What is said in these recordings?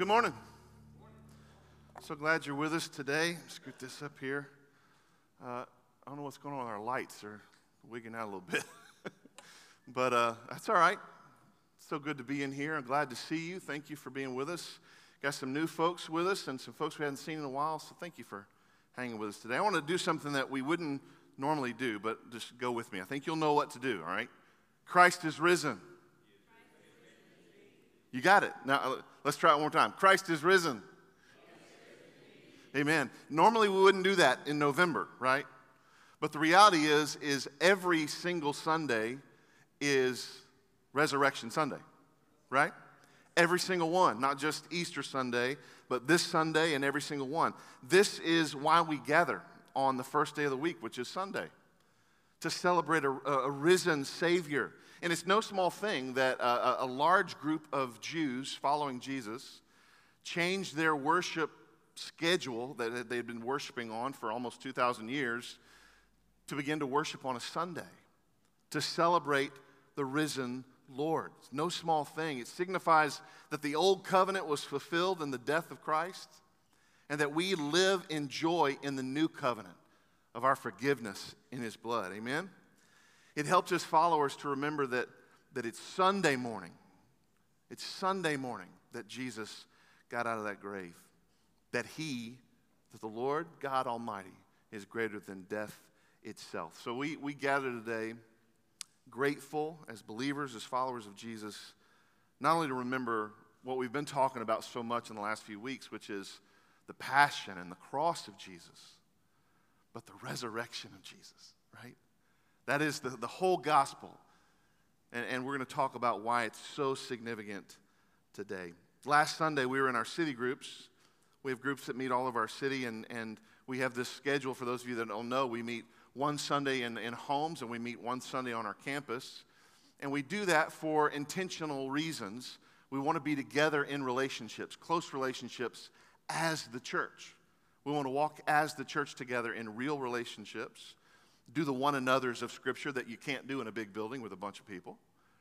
good morning. So glad you're with us today. Scoot this up here. Uh, I don't know what's going on with our lights. They're wigging out a little bit. but uh, that's all right. So good to be in here. I'm glad to see you. Thank you for being with us. Got some new folks with us and some folks we hadn't seen in a while. So thank you for hanging with us today. I want to do something that we wouldn't normally do, but just go with me. I think you'll know what to do, all right? Christ is risen. You got it. Now, uh, let's try it one more time. Christ is risen. Amen. Normally we wouldn't do that in November, right? But the reality is is every single Sunday is Resurrection Sunday, right? Every single one, not just Easter Sunday, but this Sunday and every single one. This is why we gather on the first day of the week, which is Sunday, to celebrate a, a risen Savior and it's no small thing that a, a large group of Jews following Jesus changed their worship schedule that they had been worshiping on for almost 2,000 years to begin to worship on a Sunday to celebrate the risen Lord. It's no small thing. It signifies that the old covenant was fulfilled in the death of Christ and that we live in joy in the new covenant of our forgiveness in his blood. Amen? It helps his followers to remember that, that it's Sunday morning. It's Sunday morning that Jesus got out of that grave. That he, that the Lord God Almighty, is greater than death itself. So we, we gather today grateful as believers, as followers of Jesus, not only to remember what we've been talking about so much in the last few weeks, which is the passion and the cross of Jesus, but the resurrection of Jesus, right? That is the, the whole gospel. And, and we're going to talk about why it's so significant today. Last Sunday, we were in our city groups. We have groups that meet all of our city, and, and we have this schedule. For those of you that don't know, we meet one Sunday in, in homes, and we meet one Sunday on our campus. And we do that for intentional reasons. We want to be together in relationships, close relationships, as the church. We want to walk as the church together in real relationships do the one another's of Scripture that you can't do in a big building with a bunch of people,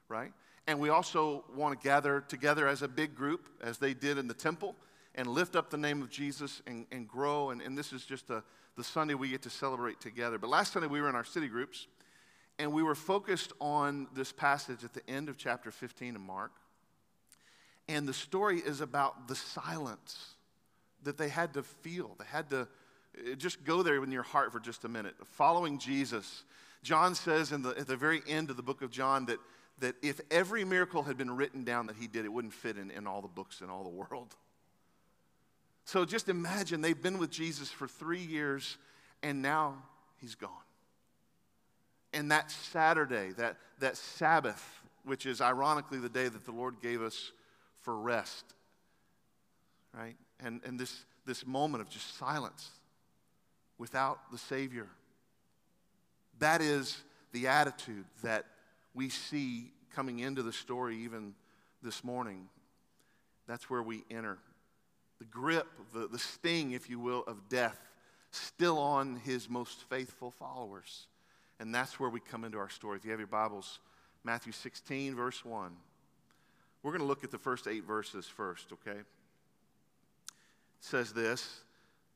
right? And we also want to gather together as a big group, as they did in the temple, and lift up the name of Jesus and, and grow. And, and this is just a, the Sunday we get to celebrate together. But last Sunday we were in our city groups, and we were focused on this passage at the end of chapter 15 of Mark. And the story is about the silence that they had to feel. They had to Uh, just go there in your heart for just a minute. Following Jesus, John says in the, at the very end of the book of John that, that if every miracle had been written down that he did, it wouldn't fit in, in all the books in all the world. So just imagine they've been with Jesus for three years and now he's gone. And that Saturday, that, that Sabbath, which is ironically the day that the Lord gave us for rest, right? And, and this, this moment of just silence without the Savior. That is the attitude that we see coming into the story even this morning. That's where we enter. The grip, the, the sting, if you will, of death still on his most faithful followers. And that's where we come into our story. If you have your Bibles, Matthew 16, verse 1. We're going to look at the first eight verses first, okay? It says this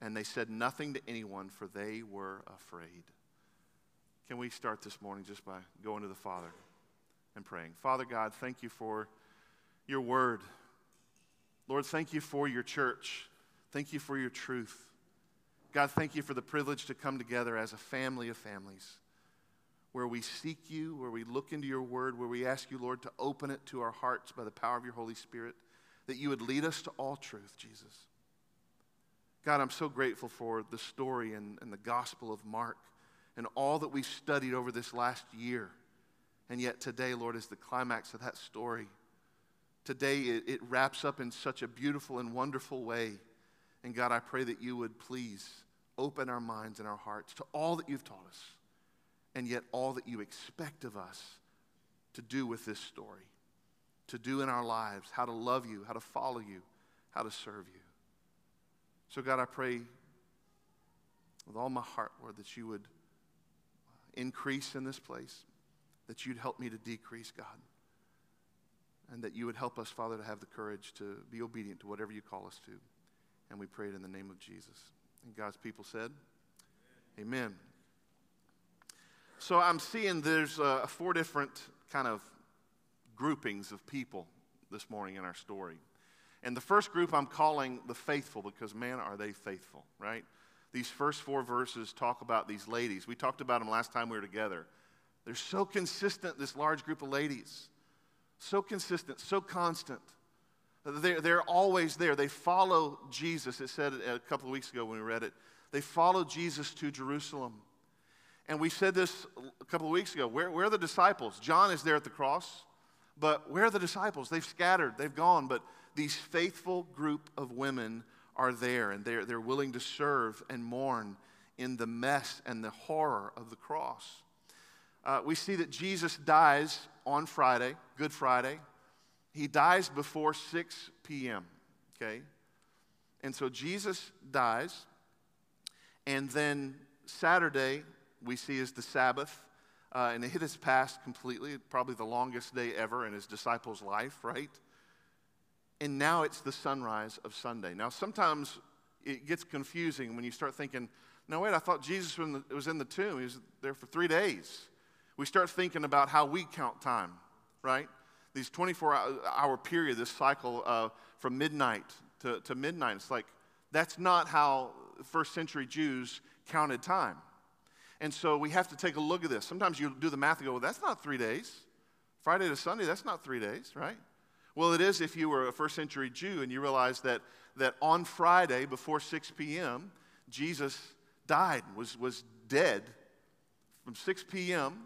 and they said nothing to anyone, for they were afraid. Can we start this morning just by going to the Father and praying? Father God, thank you for your word. Lord, thank you for your church. Thank you for your truth. God, thank you for the privilege to come together as a family of families where we seek you, where we look into your word, where we ask you, Lord, to open it to our hearts by the power of your Holy Spirit, that you would lead us to all truth, Jesus. God, I'm so grateful for the story and, and the gospel of Mark and all that we've studied over this last year. And yet today, Lord, is the climax of that story. Today, it, it wraps up in such a beautiful and wonderful way. And God, I pray that you would please open our minds and our hearts to all that you've taught us and yet all that you expect of us to do with this story, to do in our lives, how to love you, how to follow you, how to serve you. So, God, I pray with all my heart, Lord, that you would increase in this place, that you'd help me to decrease, God, and that you would help us, Father, to have the courage to be obedient to whatever you call us to. And we pray it in the name of Jesus. And God's people said, Amen. Amen. So I'm seeing there's uh, four different kind of groupings of people this morning in our story. And the first group I'm calling the faithful because, man, are they faithful, right? These first four verses talk about these ladies. We talked about them last time we were together. They're so consistent, this large group of ladies. So consistent, so constant. They're, they're always there. They follow Jesus. It said a couple of weeks ago when we read it. They follow Jesus to Jerusalem. And we said this a couple of weeks ago. Where, where are the disciples? John is there at the cross, but where are the disciples? They've scattered, they've gone, but these faithful group of women are there, and they're, they're willing to serve and mourn in the mess and the horror of the cross. Uh, we see that Jesus dies on Friday, Good Friday. He dies before 6 p.m., okay? And so Jesus dies, and then Saturday, we see is the Sabbath. Uh, and it hit his past completely, probably the longest day ever in his disciples' life, right? And now it's the sunrise of Sunday. Now, sometimes it gets confusing when you start thinking, no, wait, I thought Jesus was in the tomb. He was there for three days. We start thinking about how we count time, right? These 24 hour period, this cycle uh, from midnight to, to midnight. It's like, that's not how first century Jews counted time. And so we have to take a look at this. Sometimes you do the math and go, well, that's not three days. Friday to Sunday, that's not three days, right? Well, it is if you were a first century Jew and you realize that, that on Friday before 6 p.m., Jesus died, was, was dead from 6 p.m.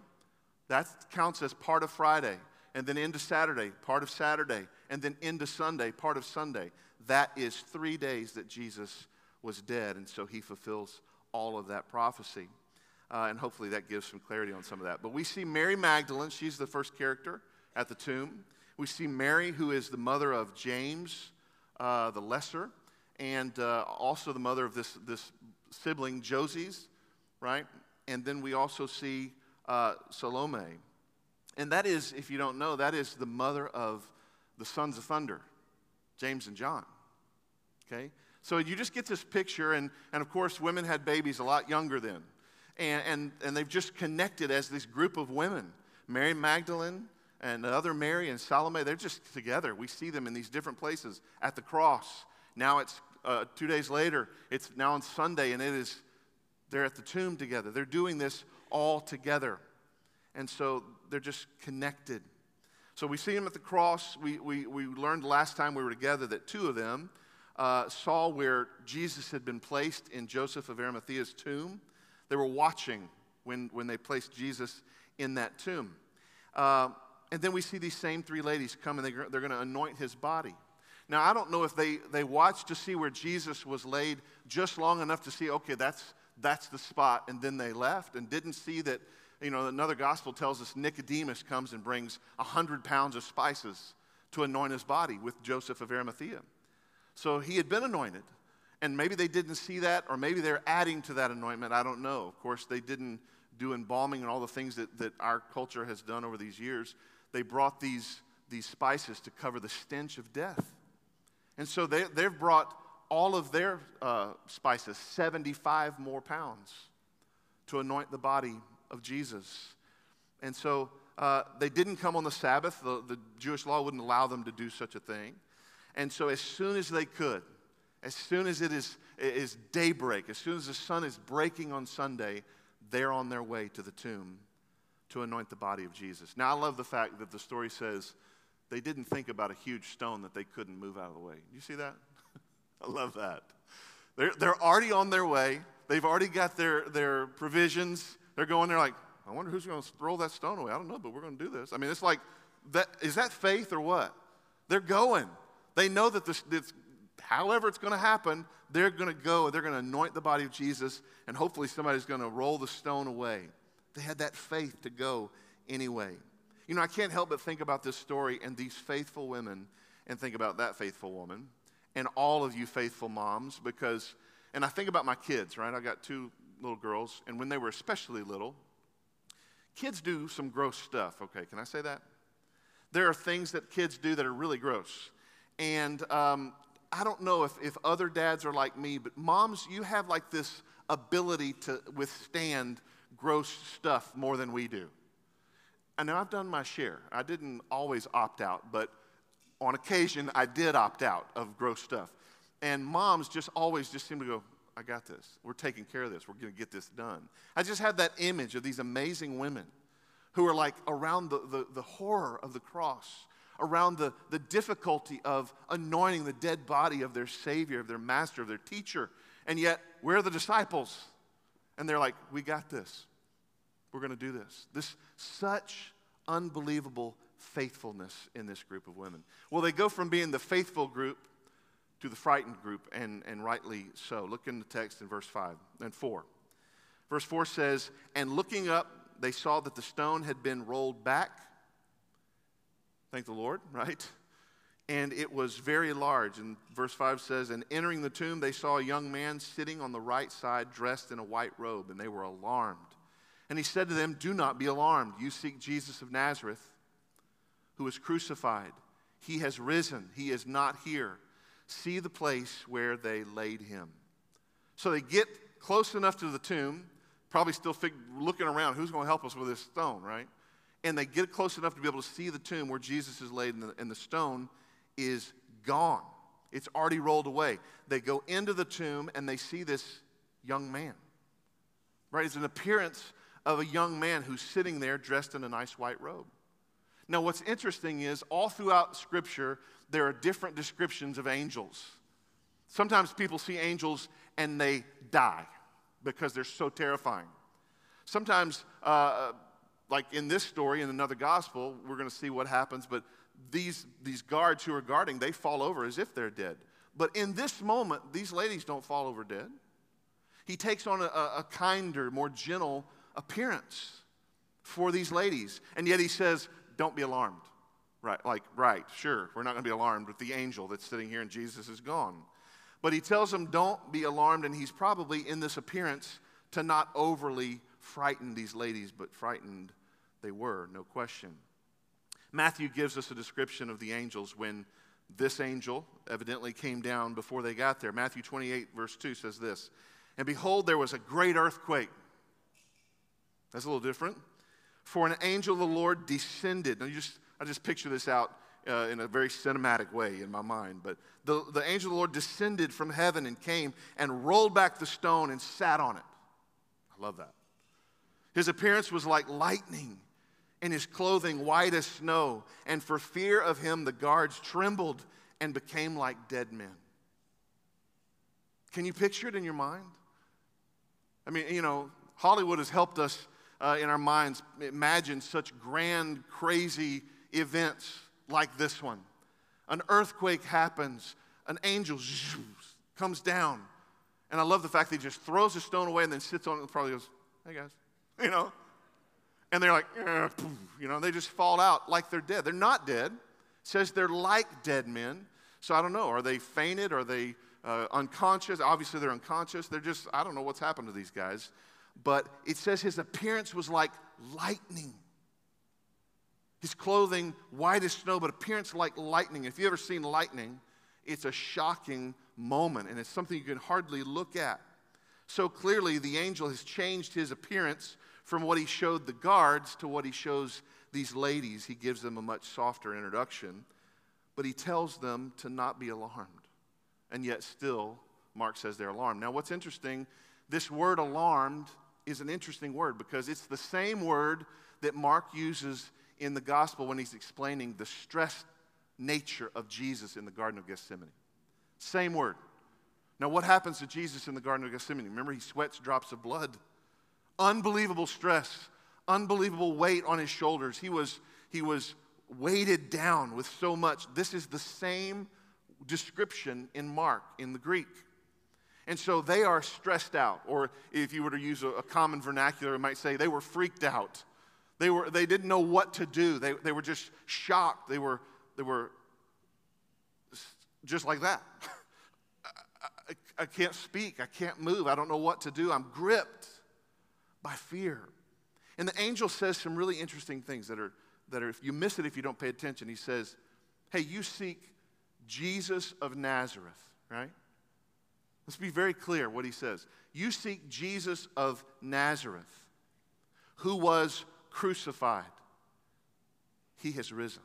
That counts as part of Friday. And then into Saturday, part of Saturday. And then into Sunday, part of Sunday. That is three days that Jesus was dead. And so he fulfills all of that prophecy. Uh, and hopefully that gives some clarity on some of that. But we see Mary Magdalene, she's the first character at the tomb. We see Mary, who is the mother of James uh, the Lesser, and uh, also the mother of this, this sibling, Joses, right? And then we also see uh, Salome. And that is, if you don't know, that is the mother of the sons of thunder, James and John. Okay? So you just get this picture, and, and of course, women had babies a lot younger then and, and, and they've just connected as this group of women. Mary Magdalene and the other Mary and Salome, they're just together. We see them in these different places at the cross. Now it's uh, two days later, it's now on Sunday, and it is, they're at the tomb together. They're doing this all together. And so they're just connected. So we see them at the cross. We, we, we learned last time we were together that two of them uh, saw where Jesus had been placed in Joseph of Arimathea's tomb. They were watching when, when they placed Jesus in that tomb. Uh, and then we see these same three ladies come and they, they're going to anoint his body. Now, I don't know if they, they watched to see where Jesus was laid just long enough to see, okay, that's, that's the spot, and then they left and didn't see that, you know, another gospel tells us Nicodemus comes and brings 100 pounds of spices to anoint his body with Joseph of Arimathea. So he had been anointed and maybe they didn't see that, or maybe they're adding to that anointment. I don't know. Of course, they didn't do embalming and all the things that, that our culture has done over these years. They brought these, these spices to cover the stench of death. And so they, they've brought all of their uh, spices, 75 more pounds, to anoint the body of Jesus. And so uh, they didn't come on the Sabbath. The, the Jewish law wouldn't allow them to do such a thing. And so as soon as they could, As soon as it is, it is daybreak, as soon as the sun is breaking on Sunday, they're on their way to the tomb to anoint the body of Jesus. Now, I love the fact that the story says they didn't think about a huge stone that they couldn't move out of the way. You see that? I love that. They're, they're already on their way. They've already got their, their provisions. They're going there like, I wonder who's going to throw that stone away. I don't know, but we're going to do this. I mean, it's like, that, is that faith or what? They're going. They know that this, this however it's going to happen, they're going to go. They're going to anoint the body of Jesus, and hopefully somebody's going to roll the stone away. They had that faith to go anyway. You know, I can't help but think about this story and these faithful women and think about that faithful woman and all of you faithful moms because, and I think about my kids, right? I got two little girls, and when they were especially little, kids do some gross stuff. Okay, can I say that? There are things that kids do that are really gross. And um, I don't know if, if other dads are like me, but moms, you have like this ability to withstand gross stuff more than we do. And know I've done my share. I didn't always opt out, but on occasion I did opt out of gross stuff. And moms just always just seem to go, I got this. We're taking care of this. We're going to get this done. I just have that image of these amazing women who are like around the, the, the horror of the cross, around the, the difficulty of anointing the dead body of their Savior, of their Master, of their teacher. And yet, we're the disciples. And they're like, we got this. We're going to do this. This such unbelievable faithfulness in this group of women. Well, they go from being the faithful group to the frightened group, and, and rightly so. Look in the text in verse 5 and 4. Verse 4 says, And looking up, they saw that the stone had been rolled back. Thank the Lord, right? And it was very large. And verse 5 says, And entering the tomb, they saw a young man sitting on the right side, dressed in a white robe, and they were alarmed. And he said to them, Do not be alarmed. You seek Jesus of Nazareth, who was crucified. He has risen, he is not here. See the place where they laid him. So they get close enough to the tomb, probably still fig- looking around, who's going to help us with this stone, right? And they get close enough to be able to see the tomb where Jesus is laid, in the, and the stone is gone. It's already rolled away. They go into the tomb and they see this young man. Right? It's an appearance of a young man who's sitting there dressed in a nice white robe. Now, what's interesting is all throughout Scripture, there are different descriptions of angels. Sometimes people see angels and they die because they're so terrifying. Sometimes, uh, like in this story, in another gospel, we're going to see what happens, but these, these guards who are guarding, they fall over as if they're dead. But in this moment, these ladies don't fall over dead. He takes on a, a kinder, more gentle appearance for these ladies. And yet he says, Don't be alarmed. Right, like, right, sure, we're not going to be alarmed with the angel that's sitting here and Jesus is gone. But he tells them, Don't be alarmed. And he's probably in this appearance to not overly frighten these ladies, but frightened they were, no question. Matthew gives us a description of the angels when this angel evidently came down before they got there. Matthew 28, verse 2 says this And behold, there was a great earthquake that's a little different. For an angel of the Lord descended. Now, you just, I just picture this out uh, in a very cinematic way in my mind. But the, the angel of the Lord descended from heaven and came and rolled back the stone and sat on it. I love that. His appearance was like lightning, and his clothing white as snow. And for fear of him, the guards trembled and became like dead men. Can you picture it in your mind? I mean, you know, Hollywood has helped us uh, in our minds imagine such grand, crazy events like this one. An earthquake happens, an angel comes down. And I love the fact that he just throws the stone away and then sits on it and probably goes, hey guys, you know? And they're like, you know, they just fall out like they're dead. They're not dead. It says they're like dead men. So I don't know. Are they fainted? Are they uh, unconscious? Obviously, they're unconscious. They're just, I don't know what's happened to these guys but it says his appearance was like lightning. His clothing white as snow, but appearance like lightning. If you've ever seen lightning, it's a shocking moment and it's something you can hardly look at. So clearly, the angel has changed his appearance from what he showed the guards to what he shows these ladies. He gives them a much softer introduction, but he tells them to not be alarmed and yet still, Mark says they're alarmed. Now, what's interesting, this word alarmed is an interesting word because it's the same word that Mark uses in the gospel when he's explaining the stressed nature of Jesus in the Garden of Gethsemane. Same word. Now, what happens to Jesus in the Garden of Gethsemane? Remember, he sweats drops of blood. Unbelievable stress, unbelievable weight on his shoulders. He was, he was weighted down with so much. This is the same description in Mark, in the Greek. And so they are stressed out, or if you were to use a, a common vernacular, it might say they were freaked out. They, were, they didn't know what to do. They, they were just shocked. They were, they were just like that. I, I, I can't speak. I can't move. I don't know what to do. I'm gripped by fear. And the angel says some really interesting things that are, that are, if you miss it, if you don't pay attention, he says, Hey, you seek Jesus of Nazareth, right? Let's be very clear what he says. You seek Jesus of Nazareth, who was crucified. He has risen.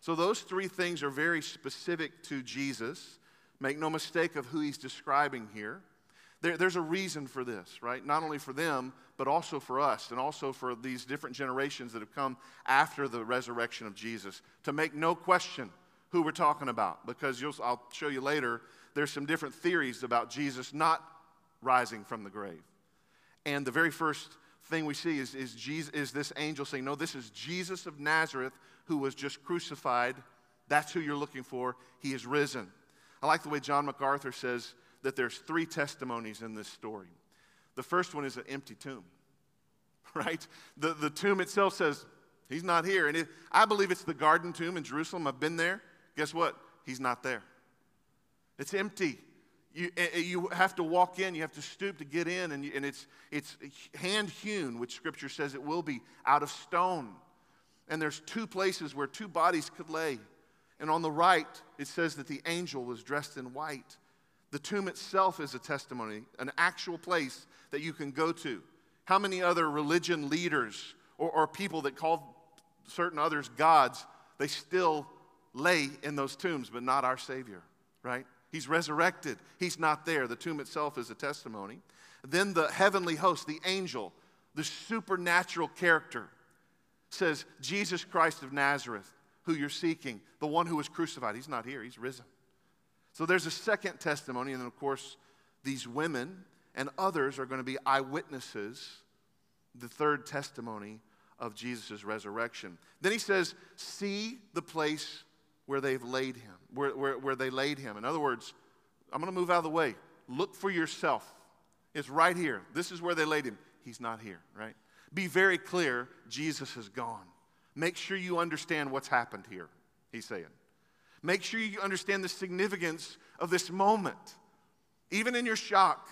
So, those three things are very specific to Jesus. Make no mistake of who he's describing here. There, there's a reason for this, right? Not only for them, but also for us, and also for these different generations that have come after the resurrection of Jesus. To make no question who we're talking about, because I'll show you later there's some different theories about Jesus not rising from the grave. And the very first thing we see is, is, Jesus, is this angel saying, No, this is Jesus of Nazareth who was just crucified. That's who you're looking for. He is risen. I like the way John MacArthur says that there's three testimonies in this story. The first one is an empty tomb, right? The, the tomb itself says, He's not here. And it, I believe it's the garden tomb in Jerusalem. I've been there. Guess what? He's not there. It's empty. You, you have to walk in, you have to stoop to get in, and, you, and it's, it's hand hewn, which scripture says it will be, out of stone. And there's two places where two bodies could lay. And on the right, it says that the angel was dressed in white. The tomb itself is a testimony, an actual place that you can go to. How many other religion leaders or, or people that call certain others gods, they still lay in those tombs, but not our Savior, right? He's resurrected. He's not there. The tomb itself is a testimony. Then the heavenly host, the angel, the supernatural character, says, Jesus Christ of Nazareth, who you're seeking, the one who was crucified, he's not here, he's risen. So there's a second testimony, and then, of course, these women and others are going to be eyewitnesses, the third testimony of Jesus' resurrection. Then he says, See the place where they've laid him, where, where, where they laid him. In other words, I'm going to move out of the way. Look for yourself. It's right here. This is where they laid him. He's not here, right? Be very clear Jesus is gone. Make sure you understand what's happened here, he's saying. Make sure you understand the significance of this moment. Even in your shock,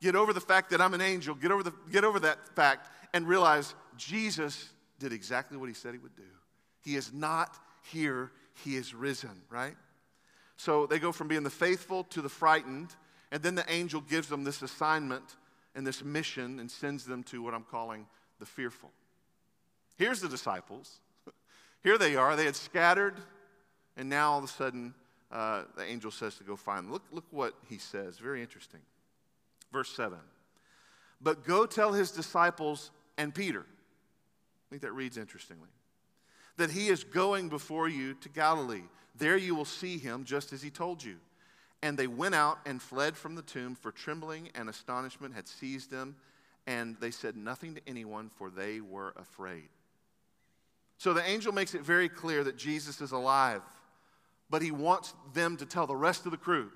get over the fact that I'm an angel, get over, the, get over that fact, and realize Jesus did exactly what he said he would do. He is not here he is risen, right? So they go from being the faithful to the frightened, and then the angel gives them this assignment and this mission and sends them to what I'm calling the fearful. Here's the disciples. Here they are. They had scattered, and now all of a sudden, uh, the angel says to go find them. Look, look what he says. Very interesting. Verse 7. But go tell his disciples and Peter. I think that reads interestingly that he is going before you to Galilee. There you will see him just as he told you. And they went out and fled from the tomb, for trembling and astonishment had seized them, and they said nothing to anyone, for they were afraid. So the angel makes it very clear that Jesus is alive, but he wants them to tell the rest of the crew,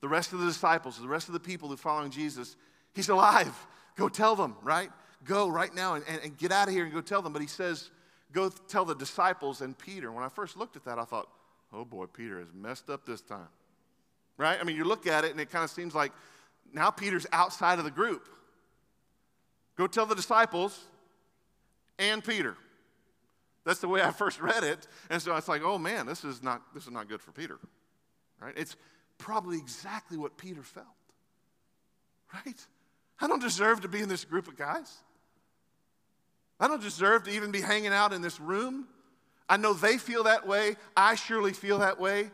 the rest of the disciples, the rest of the people who are following Jesus, he's alive. Go tell them, right? Go right now and, and, and get out of here and go tell them. But he says, go tell the disciples and Peter. When I first looked at that, I thought, oh boy, Peter has messed up this time. Right? I mean, you look at it and it kind of seems like now Peter's outside of the group. Go tell the disciples and Peter. That's the way I first read it. And so it's like, oh man, this is not, this is not good for Peter. Right? It's probably exactly what Peter felt. Right? I don't deserve to be in this group of guys. I don't deserve to even be hanging out in this room. I know they feel that way. I surely feel that way.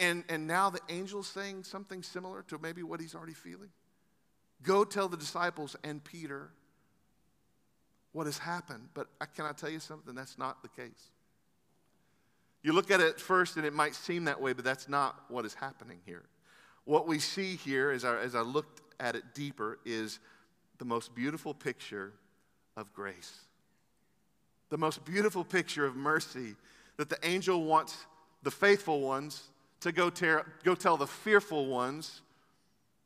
And, and now the angel's saying something similar to maybe what he's already feeling. Go tell the disciples and Peter what has happened. But can I tell you something? That's not the case. You look at it first and it might seem that way, but that's not what is happening here. What we see here, as I, as I looked at it deeper, is the most beautiful picture of grace. The most beautiful picture of mercy that the angel wants the faithful ones to go, tear, go tell the fearful ones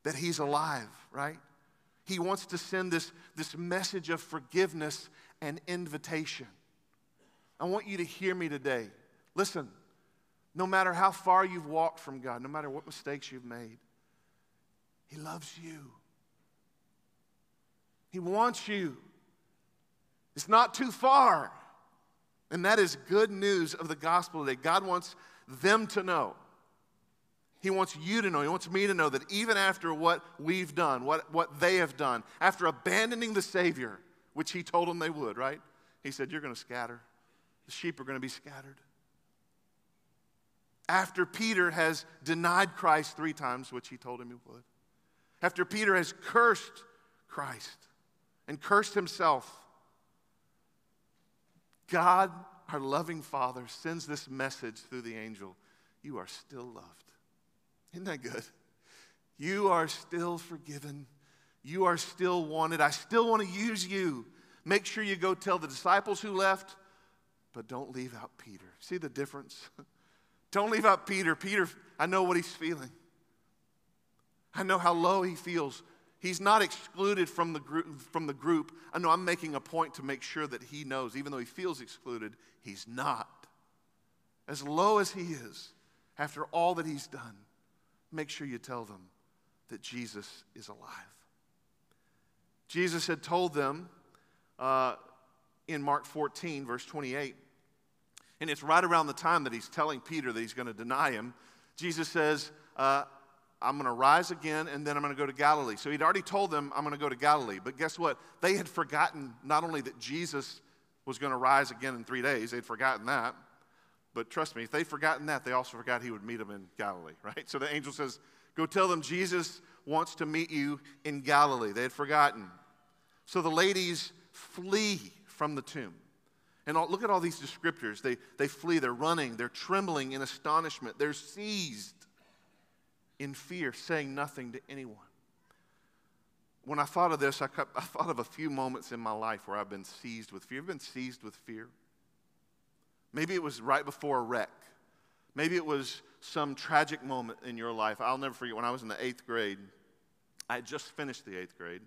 that he's alive, right? He wants to send this, this message of forgiveness and invitation. I want you to hear me today. Listen, no matter how far you've walked from God, no matter what mistakes you've made, He loves you. He wants you. It's not too far. And that is good news of the gospel today. God wants them to know. He wants you to know, He wants me to know that even after what we've done, what, what they have done, after abandoning the Savior, which He told them they would, right? He said, You're going to scatter. The sheep are going to be scattered. After Peter has denied Christ three times, which he told him he would, after Peter has cursed Christ and cursed himself, God, our loving Father, sends this message through the angel You are still loved. Isn't that good? You are still forgiven. You are still wanted. I still want to use you. Make sure you go tell the disciples who left, but don't leave out Peter. See the difference? don't leave out Peter. Peter, I know what he's feeling. I know how low he feels. He's not excluded from the, group, from the group. I know I'm making a point to make sure that he knows, even though he feels excluded, he's not. As low as he is, after all that he's done, make sure you tell them that Jesus is alive. Jesus had told them uh, in Mark 14, verse 28, and it's right around the time that he's telling Peter that he's going to deny him. Jesus says, uh, I'm going to rise again and then I'm going to go to Galilee. So he'd already told them, I'm going to go to Galilee. But guess what? They had forgotten not only that Jesus was going to rise again in three days, they'd forgotten that. But trust me, if they'd forgotten that, they also forgot he would meet them in Galilee, right? So the angel says, Go tell them Jesus wants to meet you in Galilee. They had forgotten. So the ladies flee from the tomb. And all, look at all these descriptors. They, they flee, they're running, they're trembling in astonishment, they're seized in fear, saying nothing to anyone. When I thought of this, I, I thought of a few moments in my life where I've been seized with fear. You've been seized with fear? Maybe it was right before a wreck. Maybe it was some tragic moment in your life. I'll never forget when I was in the eighth grade. I had just finished the eighth grade,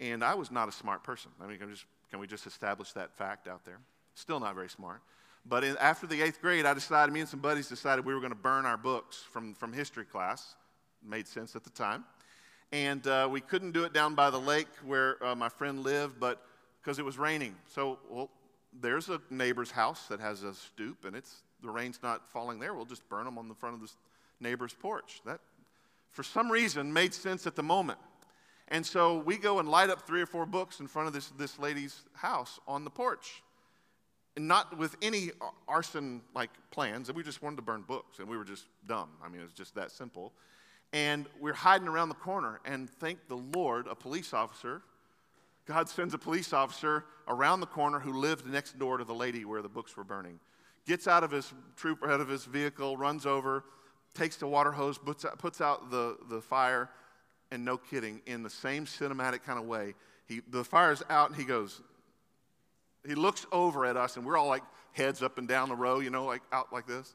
and I was not a smart person. I mean, can, just, can we just establish that fact out there? Still not very smart. But in, after the eighth grade, I decided, me and some buddies decided we were going to burn our books from, from history class. Made sense at the time. And uh, we couldn't do it down by the lake where uh, my friend lived, but because it was raining. So, well, there's a neighbor's house that has a stoop, and it's the rain's not falling there. We'll just burn them on the front of the neighbor's porch. That, for some reason, made sense at the moment. And so we go and light up three or four books in front of this, this lady's house on the porch and not with any arson like plans. and We just wanted to burn books, and we were just dumb. I mean, it was just that simple. And we're hiding around the corner, and thank the Lord, a police officer, God sends a police officer around the corner who lived next door to the lady where the books were burning. Gets out of his trooper out of his vehicle, runs over, takes the water hose, puts out, puts out the, the fire, and no kidding, in the same cinematic kind of way, he, the fire's out, and he goes, he looks over at us, and we're all like heads up and down the row, you know, like out like this.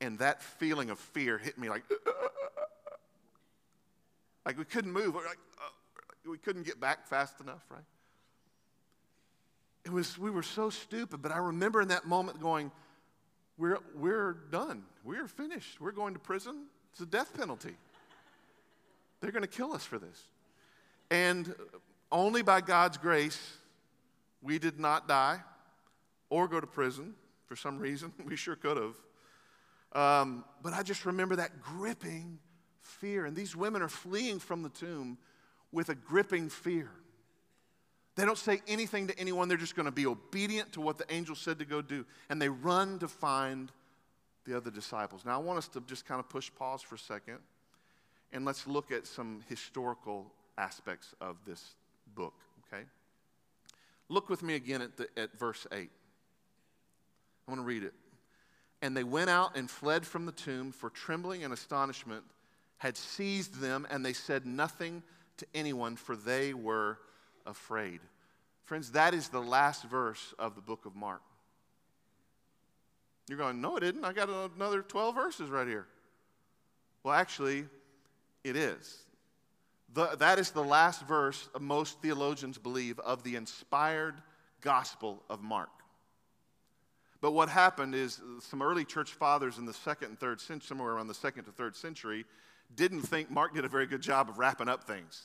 And that feeling of fear hit me like, like we couldn't move. We're like, uh, we couldn't get back fast enough, right? It was, we were so stupid, but I remember in that moment going, we're, we're done. We're finished. We're going to prison. It's a death penalty. They're going to kill us for this. And only by God's grace we did not die or go to prison for some reason. We sure could have. Um, but I just remember that gripping fear. And these women are fleeing from the tomb with a gripping fear. They don't say anything to anyone. They're just going to be obedient to what the angel said to go do. And they run to find the other disciples. Now, I want us to just kind of push pause for a second and let's look at some historical aspects of this book, okay? Look with me again at, the, at verse 8. I want to read it. And they went out and fled from the tomb, for trembling and astonishment had seized them, and they said nothing to anyone, for they were afraid. Friends, that is the last verse of the book of Mark. You're going, no, it didn't. I got another 12 verses right here. Well, actually, it is. The, that is the last verse most theologians believe of the inspired gospel of Mark. But what happened is some early church fathers in the second and third century, somewhere around the second to third century, didn't think Mark did a very good job of wrapping up things.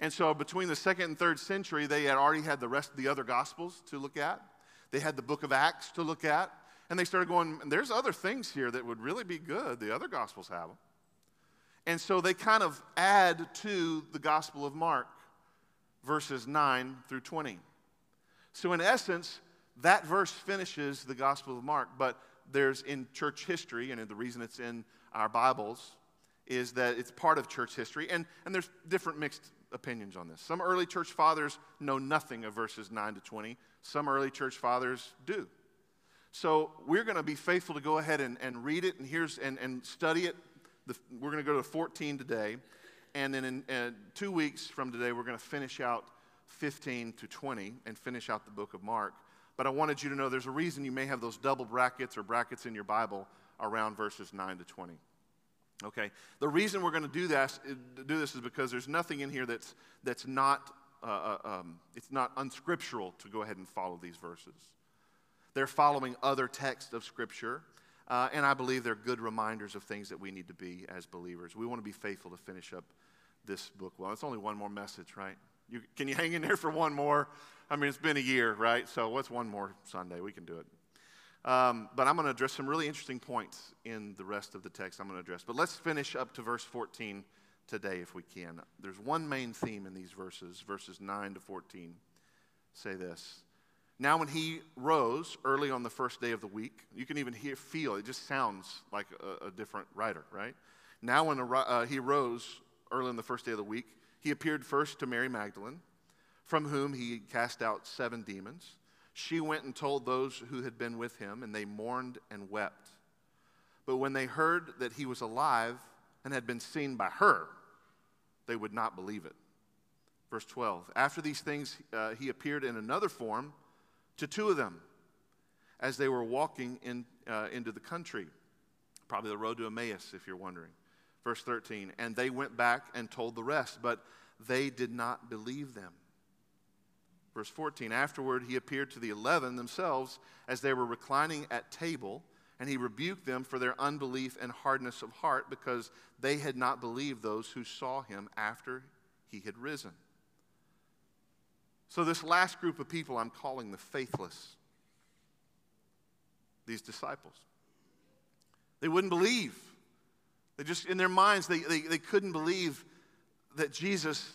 And so between the second and third century, they had already had the rest of the other gospels to look at. They had the book of Acts to look at. And they started going, there's other things here that would really be good. The other gospels have them. And so they kind of add to the Gospel of Mark, verses 9 through 20. So, in essence, that verse finishes the Gospel of Mark, but there's in church history, and the reason it's in our Bibles is that it's part of church history, and, and there's different mixed opinions on this. Some early church fathers know nothing of verses 9 to 20, some early church fathers do. So we're going to be faithful to go ahead and, and read it and, here's, and, and study it the, we're going to go to 14 today. And then in uh, two weeks from today, we're going to finish out 15 to 20 and finish out the book of Mark. But I wanted you to know there's a reason you may have those double brackets or brackets in your Bible around verses 9 to 20. Okay? The reason we're going to do this, do this is because there's nothing in here that's, that's not, uh, uh, um, it's not unscriptural to go ahead and follow these verses. They're following other texts of Scripture uh, and I believe they're good reminders of things that we need to be as believers. We want to be faithful to finish up this book well. It's only one more message, right? You, can you hang in there for one more? I mean, it's been a year, right? So what's one more Sunday? We can do it. Um, but I'm going to address some really interesting points in the rest of the text I'm going to address. But let's finish up to verse 14 today if we can. There's one main theme in these verses, verses 9 to 14. Say this now, when he rose early on the first day of the week, you can even hear, feel, it just sounds like a, a different writer, right? Now, when uh, he rose early on the first day of the week, he appeared first to Mary Magdalene, from whom he cast out seven demons. She went and told those who had been with him, and they mourned and wept. But when they heard that he was alive and had been seen by her, they would not believe it. Verse 12 After these things, uh, he appeared in another form to two of them as they were walking in, uh, into the country. Probably the road to Emmaus, if you're wondering. Verse 13, and they went back and told the rest, but they did not believe them. Verse 14, afterward he appeared to the eleven themselves as they were reclining at table, and he rebuked them for their unbelief and hardness of heart because they had not believed those who saw him after he had risen. So, this last group of people I'm calling the faithless, these disciples. They wouldn't believe. They just, in their minds, they, they, they couldn't believe that Jesus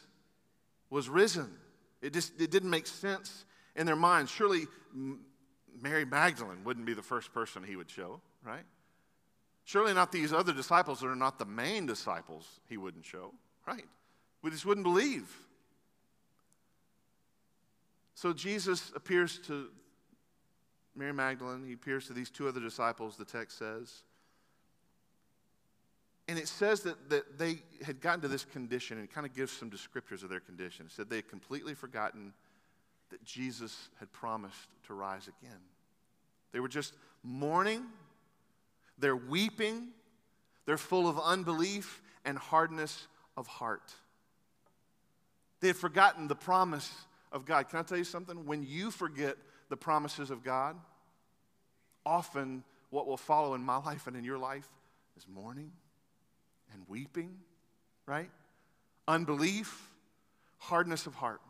was risen. It just it didn't make sense in their minds. Surely Mary Magdalene wouldn't be the first person he would show, right? Surely not these other disciples that are not the main disciples he wouldn't show, right? We just wouldn't believe. So Jesus appears to Mary Magdalene, he appears to these two other disciples, the text says. And it says that, that they had gotten to this condition, and it kind of gives some descriptors of their condition. It said they had completely forgotten that Jesus had promised to rise again. They were just mourning, they're weeping, they're full of unbelief and hardness of heart. They had forgotten the promise of God. Can I tell you something? When you forget the promises of God, often what will follow in my life and in your life is mourning and weeping, right? Unbelief, hardness of heart.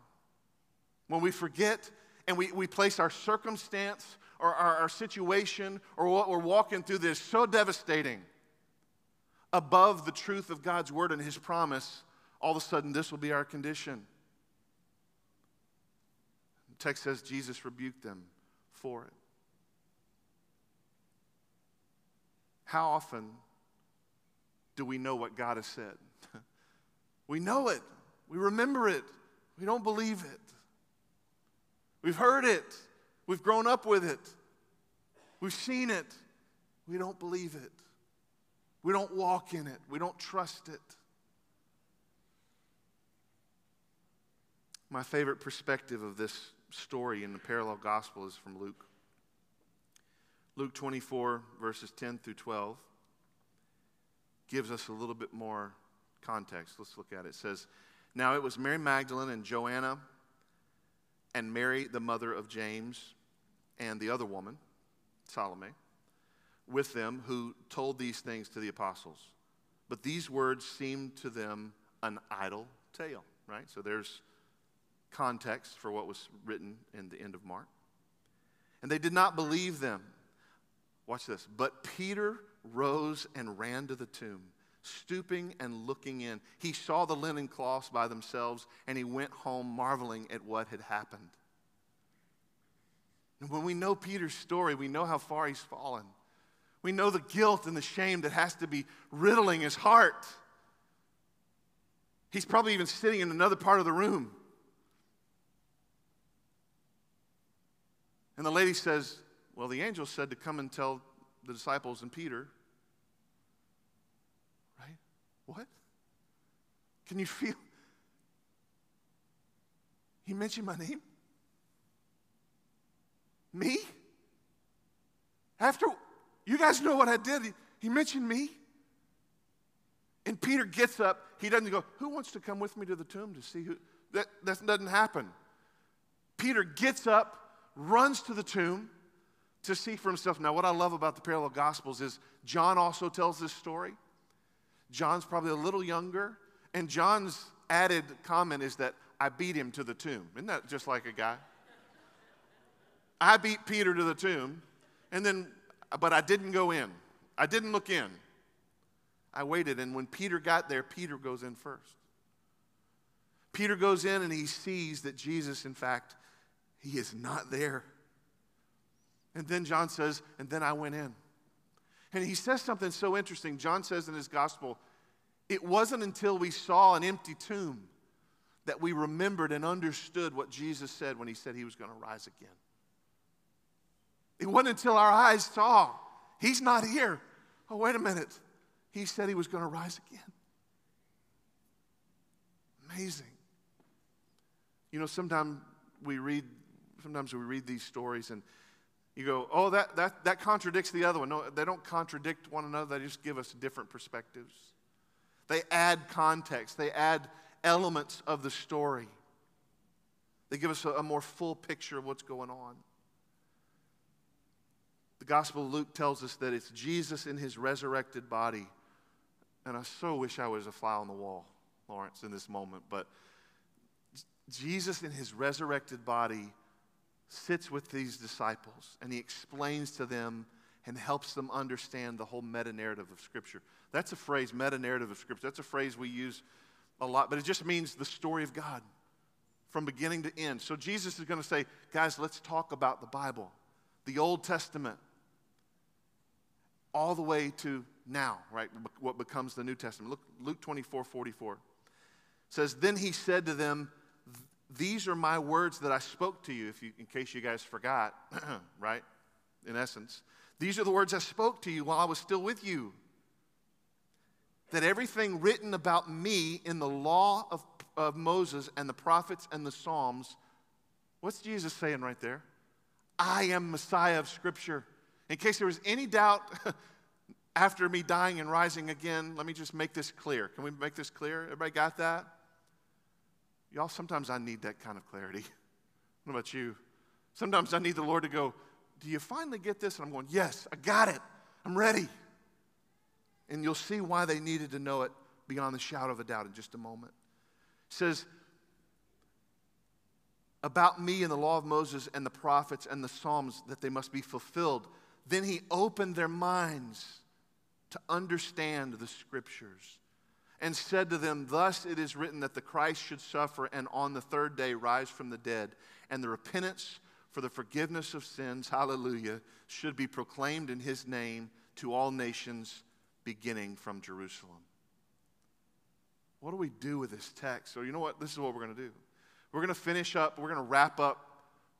When we forget and we, we place our circumstance or our, our situation or what we're walking through that is so devastating above the truth of God's word and his promise, all of a sudden this will be our condition The text says Jesus rebuked them for it. how often do we know what God has said? we know it, we remember it, we don't believe it. We've heard it, we've grown up with it, we've seen it, we don't believe it. We don't walk in it, we don't trust it. My favorite perspective of this story in the parallel gospel is from Luke. Luke 24, verses 10 through 12, gives us a little bit more context. Let's look at it. It says, Now it was Mary Magdalene and Joanna and Mary, the mother of James, and the other woman, Salome, with them who told these things to the apostles. But these words seemed to them an idle tale, right? So there's context for what was written in the end of Mark. And they did not believe them. Watch this. But Peter rose and ran to the tomb, stooping and looking in. He saw the linen cloths by themselves, and he went home marveling at what had happened. And when we know Peter's story, we know how far he's fallen. We know the guilt and the shame that has to be riddling his heart. He's probably even sitting in another part of the room. And the lady says, Well, the angel said to come and tell the disciples and Peter. What? Can you feel? He mentioned my name? Me? After you guys know what I did, he, he mentioned me. And Peter gets up. He doesn't go, Who wants to come with me to the tomb to see who? That, that doesn't happen. Peter gets up, runs to the tomb to see for himself. Now, what I love about the parallel gospels is John also tells this story. John's probably a little younger, and John's added comment is that I beat him to the tomb. Isn't that just like a guy? I beat Peter to the tomb, and then, but I didn't go in. I didn't look in. I waited, and when Peter got there, Peter goes in first. Peter goes in and he sees that Jesus, in fact, he is not there. And then John says, and then I went in. And he says something so interesting. John says in his gospel, it wasn't until we saw an empty tomb that we remembered and understood what Jesus said when he said he was going to rise again. It wasn't until our eyes saw, he's not here. Oh, wait a minute. He said he was going to rise again. Amazing. You know, sometimes we read sometimes we read these stories and you go, oh, that, that, that contradicts the other one. No, they don't contradict one another, they just give us different perspectives. They add context, they add elements of the story. They give us a, a more full picture of what's going on. The Gospel of Luke tells us that it's Jesus in his resurrected body. And I so wish I was a fly on the wall, Lawrence, in this moment. But Jesus in his resurrected body sits with these disciples and he explains to them and helps them understand the whole meta narrative of Scripture. That's a phrase, meta narrative of Scripture. That's a phrase we use a lot, but it just means the story of God from beginning to end. So Jesus is going to say, guys, let's talk about the Bible, the Old Testament, all the way to now, right? What becomes the New Testament. Look, Luke 24 44 says, Then he said to them, these are my words that I spoke to you, if you, in case you guys forgot, right? In essence, these are the words I spoke to you while I was still with you. That everything written about me in the law of, of Moses and the prophets and the Psalms, what's Jesus saying right there? I am Messiah of Scripture. In case there was any doubt after me dying and rising again, let me just make this clear. Can we make this clear? Everybody got that? Y'all, sometimes I need that kind of clarity. What about you? Sometimes I need the Lord to go, Do you finally get this? And I'm going, Yes, I got it. I'm ready. And you'll see why they needed to know it beyond the shadow of a doubt in just a moment. It says, about me and the law of Moses and the prophets and the Psalms that they must be fulfilled. Then he opened their minds to understand the scriptures and said to them, Thus it is written that the Christ should suffer and on the third day rise from the dead, and the repentance for the forgiveness of sins, hallelujah, should be proclaimed in his name to all nations, beginning from Jerusalem. What do we do with this text? So, you know what? This is what we're going to do. We're going to finish up, we're going to wrap up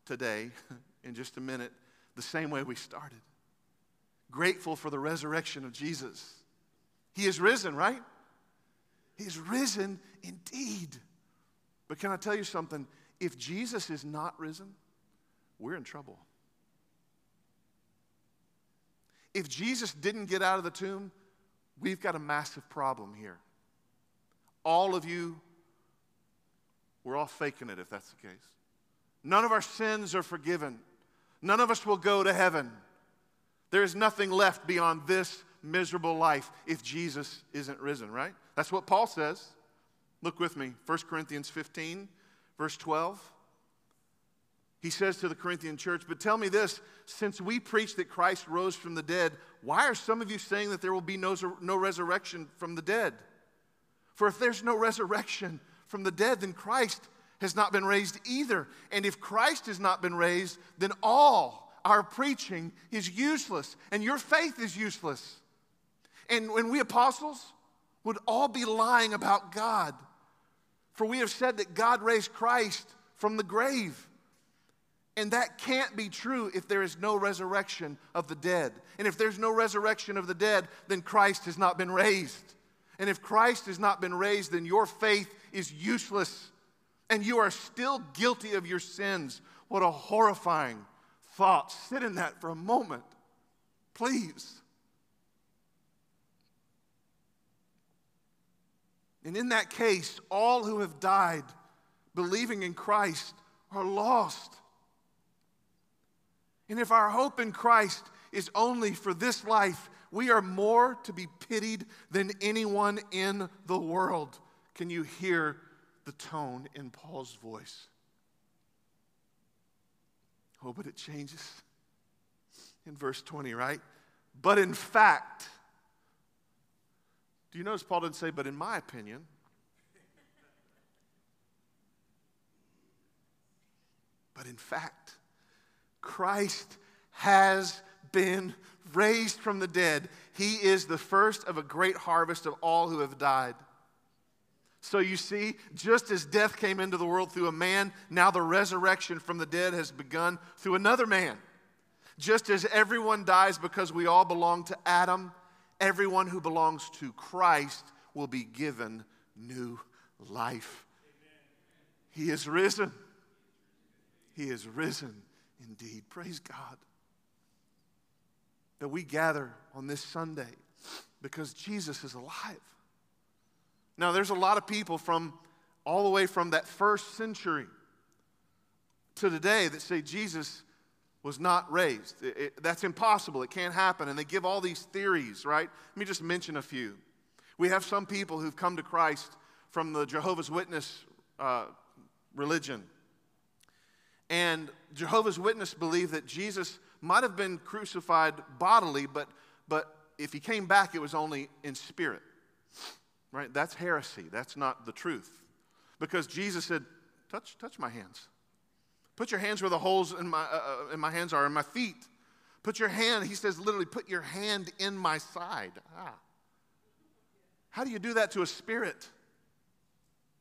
today in just a minute the same way we started. Grateful for the resurrection of Jesus. He is risen, right? He is risen indeed. But can I tell you something? If Jesus is not risen, we're in trouble. If Jesus didn't get out of the tomb, we've got a massive problem here. All of you, we're all faking it if that's the case. None of our sins are forgiven. None of us will go to heaven. There is nothing left beyond this miserable life if Jesus isn't risen, right? That's what Paul says. Look with me, 1 Corinthians 15, verse 12. He says to the Corinthian church, But tell me this since we preach that Christ rose from the dead, why are some of you saying that there will be no, no resurrection from the dead? For if there's no resurrection from the dead, then Christ has not been raised either. And if Christ has not been raised, then all our preaching is useless, and your faith is useless. And when we apostles would all be lying about God, for we have said that God raised Christ from the grave. And that can't be true if there is no resurrection of the dead. And if there's no resurrection of the dead, then Christ has not been raised. And if Christ has not been raised, then your faith is useless and you are still guilty of your sins. What a horrifying thought. Sit in that for a moment, please. And in that case, all who have died believing in Christ are lost. And if our hope in Christ is only for this life, we are more to be pitied than anyone in the world. Can you hear the tone in Paul's voice? Oh, but it changes in verse 20, right? But in fact, do you notice Paul didn't say, but in my opinion? But in fact, Christ has been raised from the dead. He is the first of a great harvest of all who have died. So you see, just as death came into the world through a man, now the resurrection from the dead has begun through another man. Just as everyone dies because we all belong to Adam, everyone who belongs to Christ will be given new life. He is risen. He is risen indeed. Praise God that we gather on this Sunday because Jesus is alive. Now, there's a lot of people from all the way from that first century to today that say Jesus was not raised. It, it, that's impossible. It can't happen. And they give all these theories, right? Let me just mention a few. We have some people who've come to Christ from the Jehovah's Witness uh, religion. And Jehovah's Witness believe that Jesus might have been crucified bodily, but, but if he came back, it was only in spirit. Right? That's heresy. That's not the truth. Because Jesus said, touch, touch my hands. Put your hands where the holes in my, uh, uh in my hands are, in my feet. Put your hand, he says literally, put your hand in my side. Ah. How do you do that to a spirit?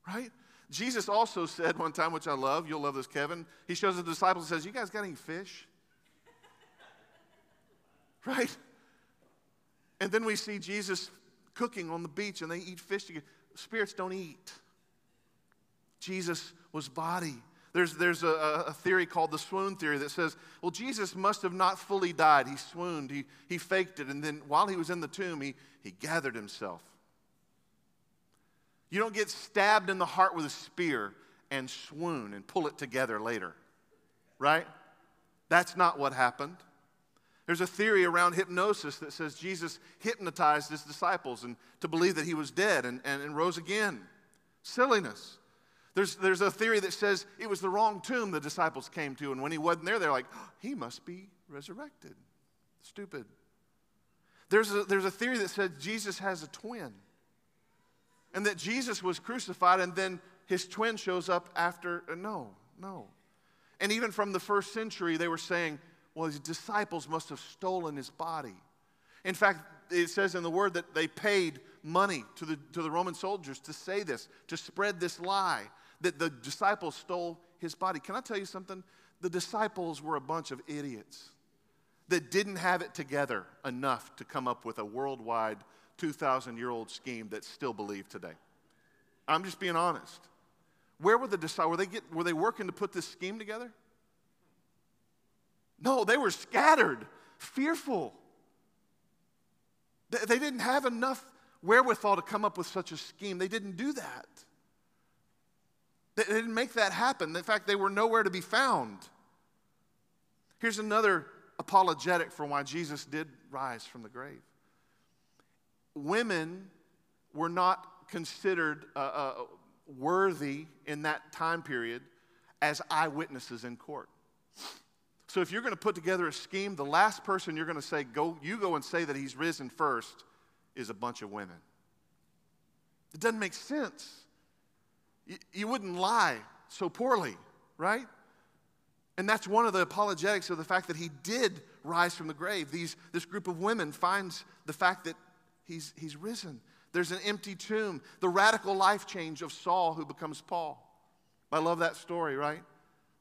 Right? Jesus also said one time, which I love, you'll love this, Kevin. He shows the disciples and says, You guys got any fish? right? And then we see Jesus cooking on the beach and they eat fish together. Spirits don't eat. Jesus was body. There's, there's a, a, theory called the swoon theory that says, well, Jesus must have not fully died. He swooned, he, he faked it, and then while he was in the tomb, he, he gathered himself. You don't get stabbed in the heart with a spear and swoon and pull it together later, right? That's not what happened. There's a theory around hypnosis that says Jesus hypnotized his disciples and to believe that he was dead and, and, and rose again. Silliness. There's, there's a theory that says it was the wrong tomb the disciples came to, and when he wasn't there, they're like, oh, he must be resurrected. Stupid. There's a, there's a theory that says Jesus has a twin, and that Jesus was crucified, and then his twin shows up after. Uh, no, no. And even from the first century, they were saying, well, his disciples must have stolen his body. In fact, it says in the word that they paid money to the, to the Roman soldiers to say this, to spread this lie, that the disciples stole his body. Can I tell you something? The disciples were a bunch of idiots that didn't have it together enough to come up with a worldwide 2,000 year old scheme that's still believed today. I'm just being honest. Where were the disciples? Were they, get, were they working to put this scheme together? No, they were scattered, fearful. They, they didn't have enough wherewithal to come up with such a scheme. They didn't do that. They, didn't make that happen. In fact, they were nowhere to be found. Here's another apologetic for why Jesus did rise from the grave. Women were not considered uh, uh, worthy in that time period as eyewitnesses in court. So if you're going to put together a scheme, the last person you're going to say, go, you go and say that he's risen first, is a bunch of women. It doesn't make sense. You, wouldn't lie so poorly, right? And that's one of the apologetics of the fact that he did rise from the grave. These, this group of women finds the fact that he's, he's risen. There's an empty tomb, the radical life change of Saul who becomes Paul. I love that story, right?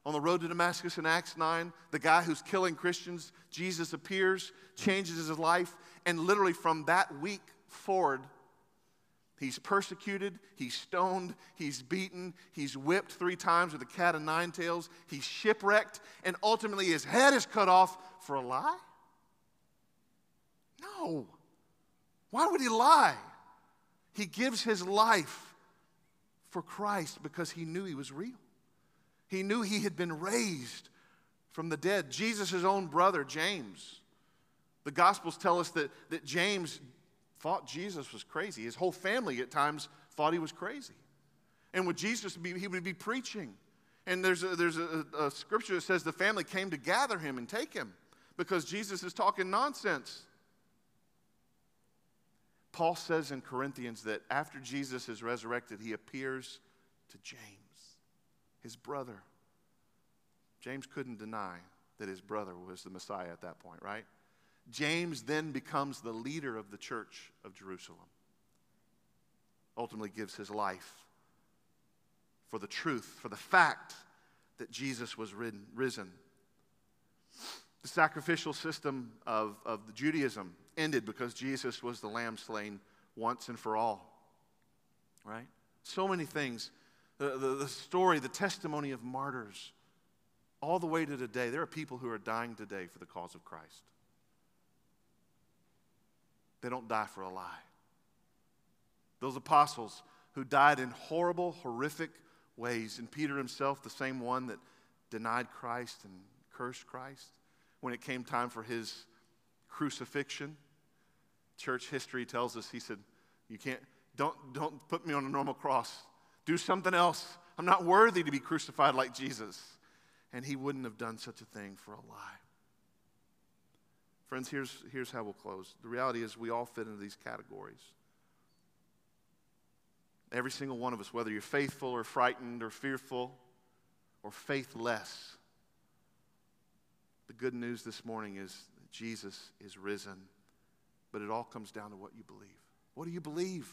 On the road to Damascus in Acts 9, the guy who's killing Christians, Jesus appears, changes his life, and literally from that week forward, He's persecuted, he's stoned, he's beaten, he's whipped three times with a cat of nine tails, he's shipwrecked, and ultimately his head is cut off for a lie? No. Why would he lie? He gives his life for Christ because he knew he was real. He knew he had been raised from the dead. Jesus' own brother, James. The Gospels tell us that, that James thought Jesus was crazy. His whole family at times thought he was crazy. And with Jesus, he would be preaching. And there's a, there's a, a scripture that says the family came to gather him and take him because Jesus is talking nonsense. Paul says in Corinthians that after Jesus is resurrected, he appears to James, his brother. James couldn't deny that his brother was the Messiah at that point, right? James then becomes the leader of the church of Jerusalem. Ultimately, gives his life for the truth, for the fact that Jesus was ridden, risen. The sacrificial system of, of Judaism ended because Jesus was the lamb slain once and for all. Right? So many things. The, the, the story, the testimony of martyrs, all the way to today. There are people who are dying today for the cause of Christ. They don't die for a lie. Those apostles who died in horrible, horrific ways, and Peter himself, the same one that denied Christ and cursed Christ when it came time for his crucifixion. Church history tells us he said, You can't, don't, don't put me on a normal cross. Do something else. I'm not worthy to be crucified like Jesus. And he wouldn't have done such a thing for a lie. Friends, here's, here's how we'll close. The reality is, we all fit into these categories. Every single one of us, whether you're faithful or frightened or fearful or faithless, the good news this morning is that Jesus is risen. But it all comes down to what you believe. What do you believe?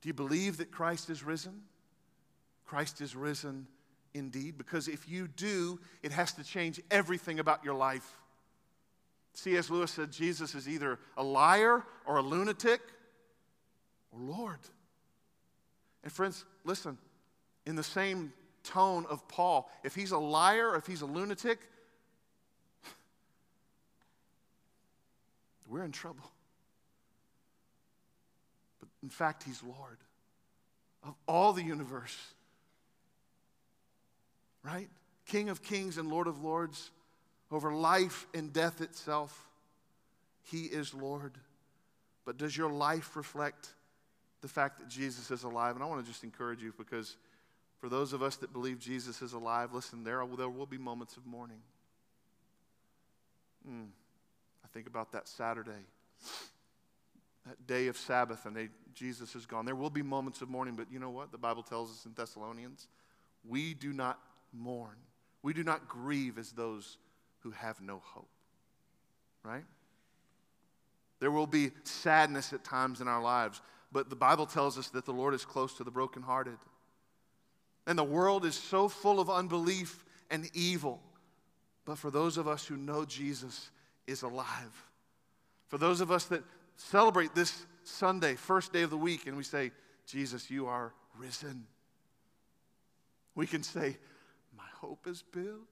Do you believe that Christ is risen? Christ is risen indeed, because if you do, it has to change everything about your life. C.S. Lewis said Jesus is either a liar or a lunatic or Lord. And friends, listen, in the same tone of Paul, if he's a liar or if he's a lunatic, we're in trouble. But in fact, he's Lord of all the universe. Right? King of kings and Lord of lords over life and death itself. He is Lord. But does your life reflect the fact that Jesus is alive? And I want to just encourage you because for those of us that believe Jesus is alive, listen, there, there will be moments of mourning. Mm. I think about that Saturday, that day of Sabbath, and they, Jesus is gone. There will be moments of mourning, but you know what? The Bible tells us in Thessalonians we do not mourn, we do not grieve as those who have no hope. Right? There will be sadness at times in our lives, but the Bible tells us that the Lord is close to the brokenhearted. And the world is so full of unbelief and evil. But for those of us who know Jesus is alive, for those of us that celebrate this Sunday, first day of the week, and we say, Jesus, you are risen, we can say, My hope is built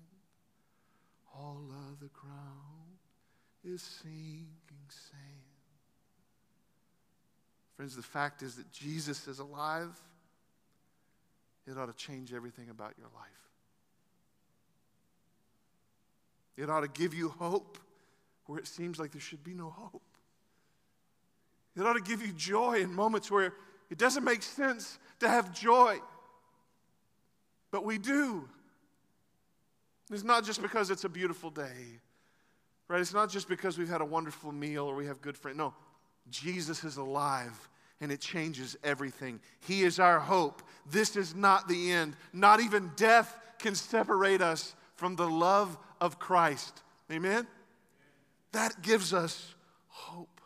All other ground is sinking sand. Friends, the fact is that Jesus is alive. It ought to change everything about your life. It ought to give you hope where it seems like there should be no hope. It ought to give you joy in moments where it doesn't make sense to have joy, but we do. It's not just because it's a beautiful day, right? It's not just because we've had a wonderful meal or we have good friends. No, Jesus is alive and it changes everything. He is our hope. This is not the end. Not even death can separate us from the love of Christ. Amen? That gives us hope.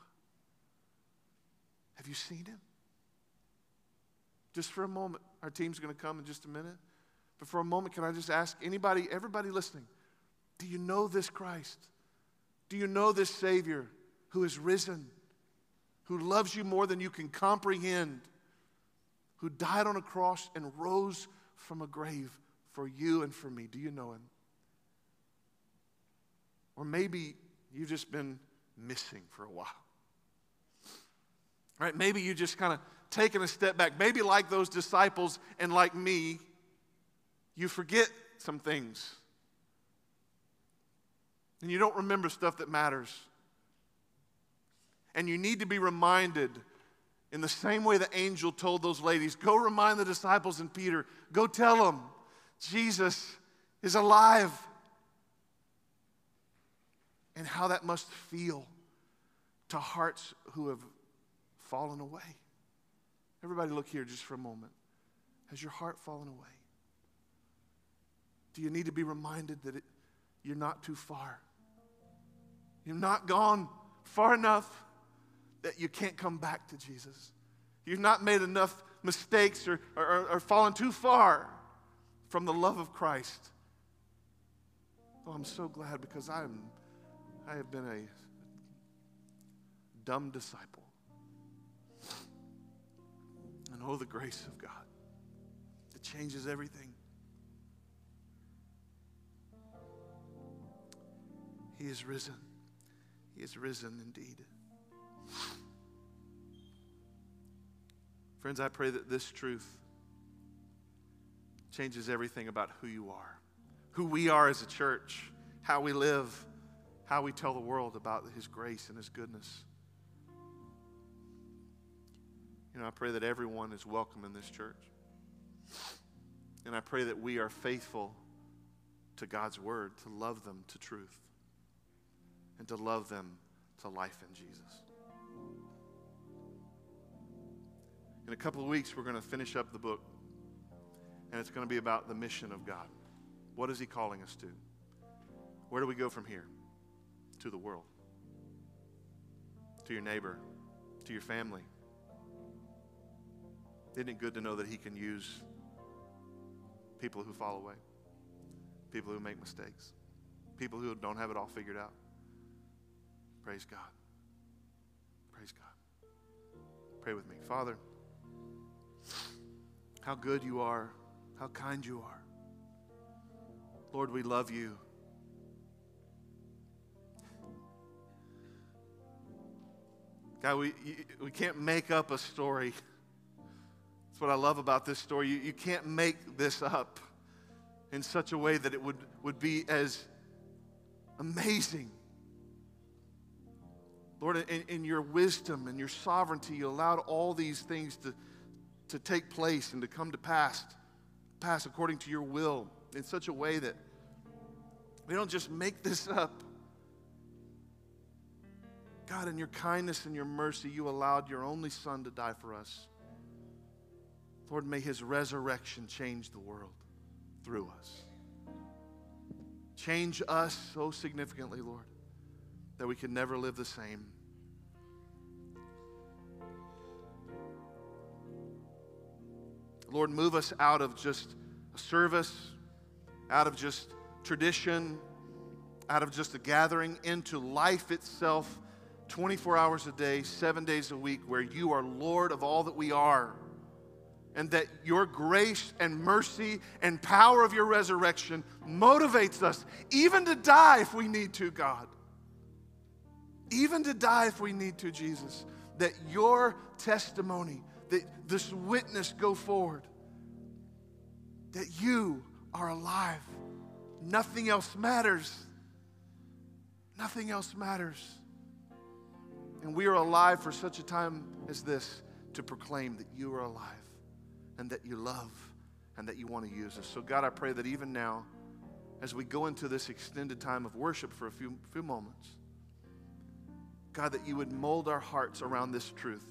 Have you seen him? Just for a moment. Our team's going to come in just a minute. But for a moment, can I just ask anybody, everybody listening, do you know this Christ? Do you know this Savior who is risen, who loves you more than you can comprehend, who died on a cross and rose from a grave for you and for me? Do you know him? Or maybe you've just been missing for a while. Right? Maybe you just kind of taken a step back. Maybe like those disciples and like me, you forget some things. And you don't remember stuff that matters. And you need to be reminded in the same way the angel told those ladies go remind the disciples and Peter, go tell them Jesus is alive. And how that must feel to hearts who have fallen away. Everybody, look here just for a moment. Has your heart fallen away? Do you need to be reminded that it, you're not too far? You've not gone far enough that you can't come back to Jesus. You've not made enough mistakes or, or, or fallen too far from the love of Christ. Oh, I'm so glad because I'm, I have been a dumb disciple. And oh, the grace of God that changes everything. He is risen. He is risen indeed. Friends, I pray that this truth changes everything about who you are, who we are as a church, how we live, how we tell the world about His grace and His goodness. You know, I pray that everyone is welcome in this church. And I pray that we are faithful to God's word, to love them to truth and to love them to life in Jesus. In a couple of weeks, we're going to finish up the book, and it's going to be about the mission of God. What is He calling us to? Where do we go from here? To the world, to your neighbor, to your family. Isn't it good to know that He can use people who fall away, people who make mistakes, people who don't have it all figured out? Praise God. Praise God. Pray with me. Father, how good you are, how kind you are. Lord, we love you. God, we, we can't make up a story. That's what I love about this story. You, you can't make this up in such a way that it would, would be as amazing Lord, in, in your wisdom and your sovereignty, you allowed all these things to, to take place and to come to pass, pass according to your will in such a way that we don't just make this up. God, in your kindness and your mercy, you allowed your only Son to die for us. Lord, may his resurrection change the world through us. Change us so significantly, Lord, that we can never live the same. Lord, move us out of just a service, out of just tradition, out of just a gathering, into life itself, 24 hours a day, seven days a week, where you are Lord of all that we are and that your grace and mercy and power of your resurrection motivates us even to die if we need to, God. Even to die if we need to, Jesus. That your testimony, that this witness go forward, that you are alive. Nothing else matters. Nothing else matters. And we are alive for such a time as this to proclaim that you are alive and that you love and that you want to use us. So, God, I pray that even now, as we go into this extended time of worship for a few, few moments, God, that you would mold our hearts around this truth.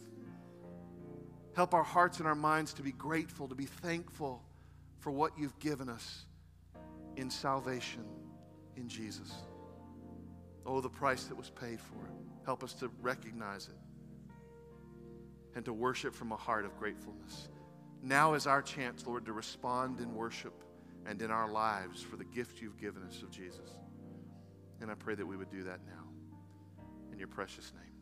Help our hearts and our minds to be grateful, to be thankful for what you've given us in salvation in Jesus. Oh, the price that was paid for it. Help us to recognize it and to worship from a heart of gratefulness. Now is our chance, Lord, to respond in worship and in our lives for the gift you've given us of Jesus. And I pray that we would do that now. Your precious name.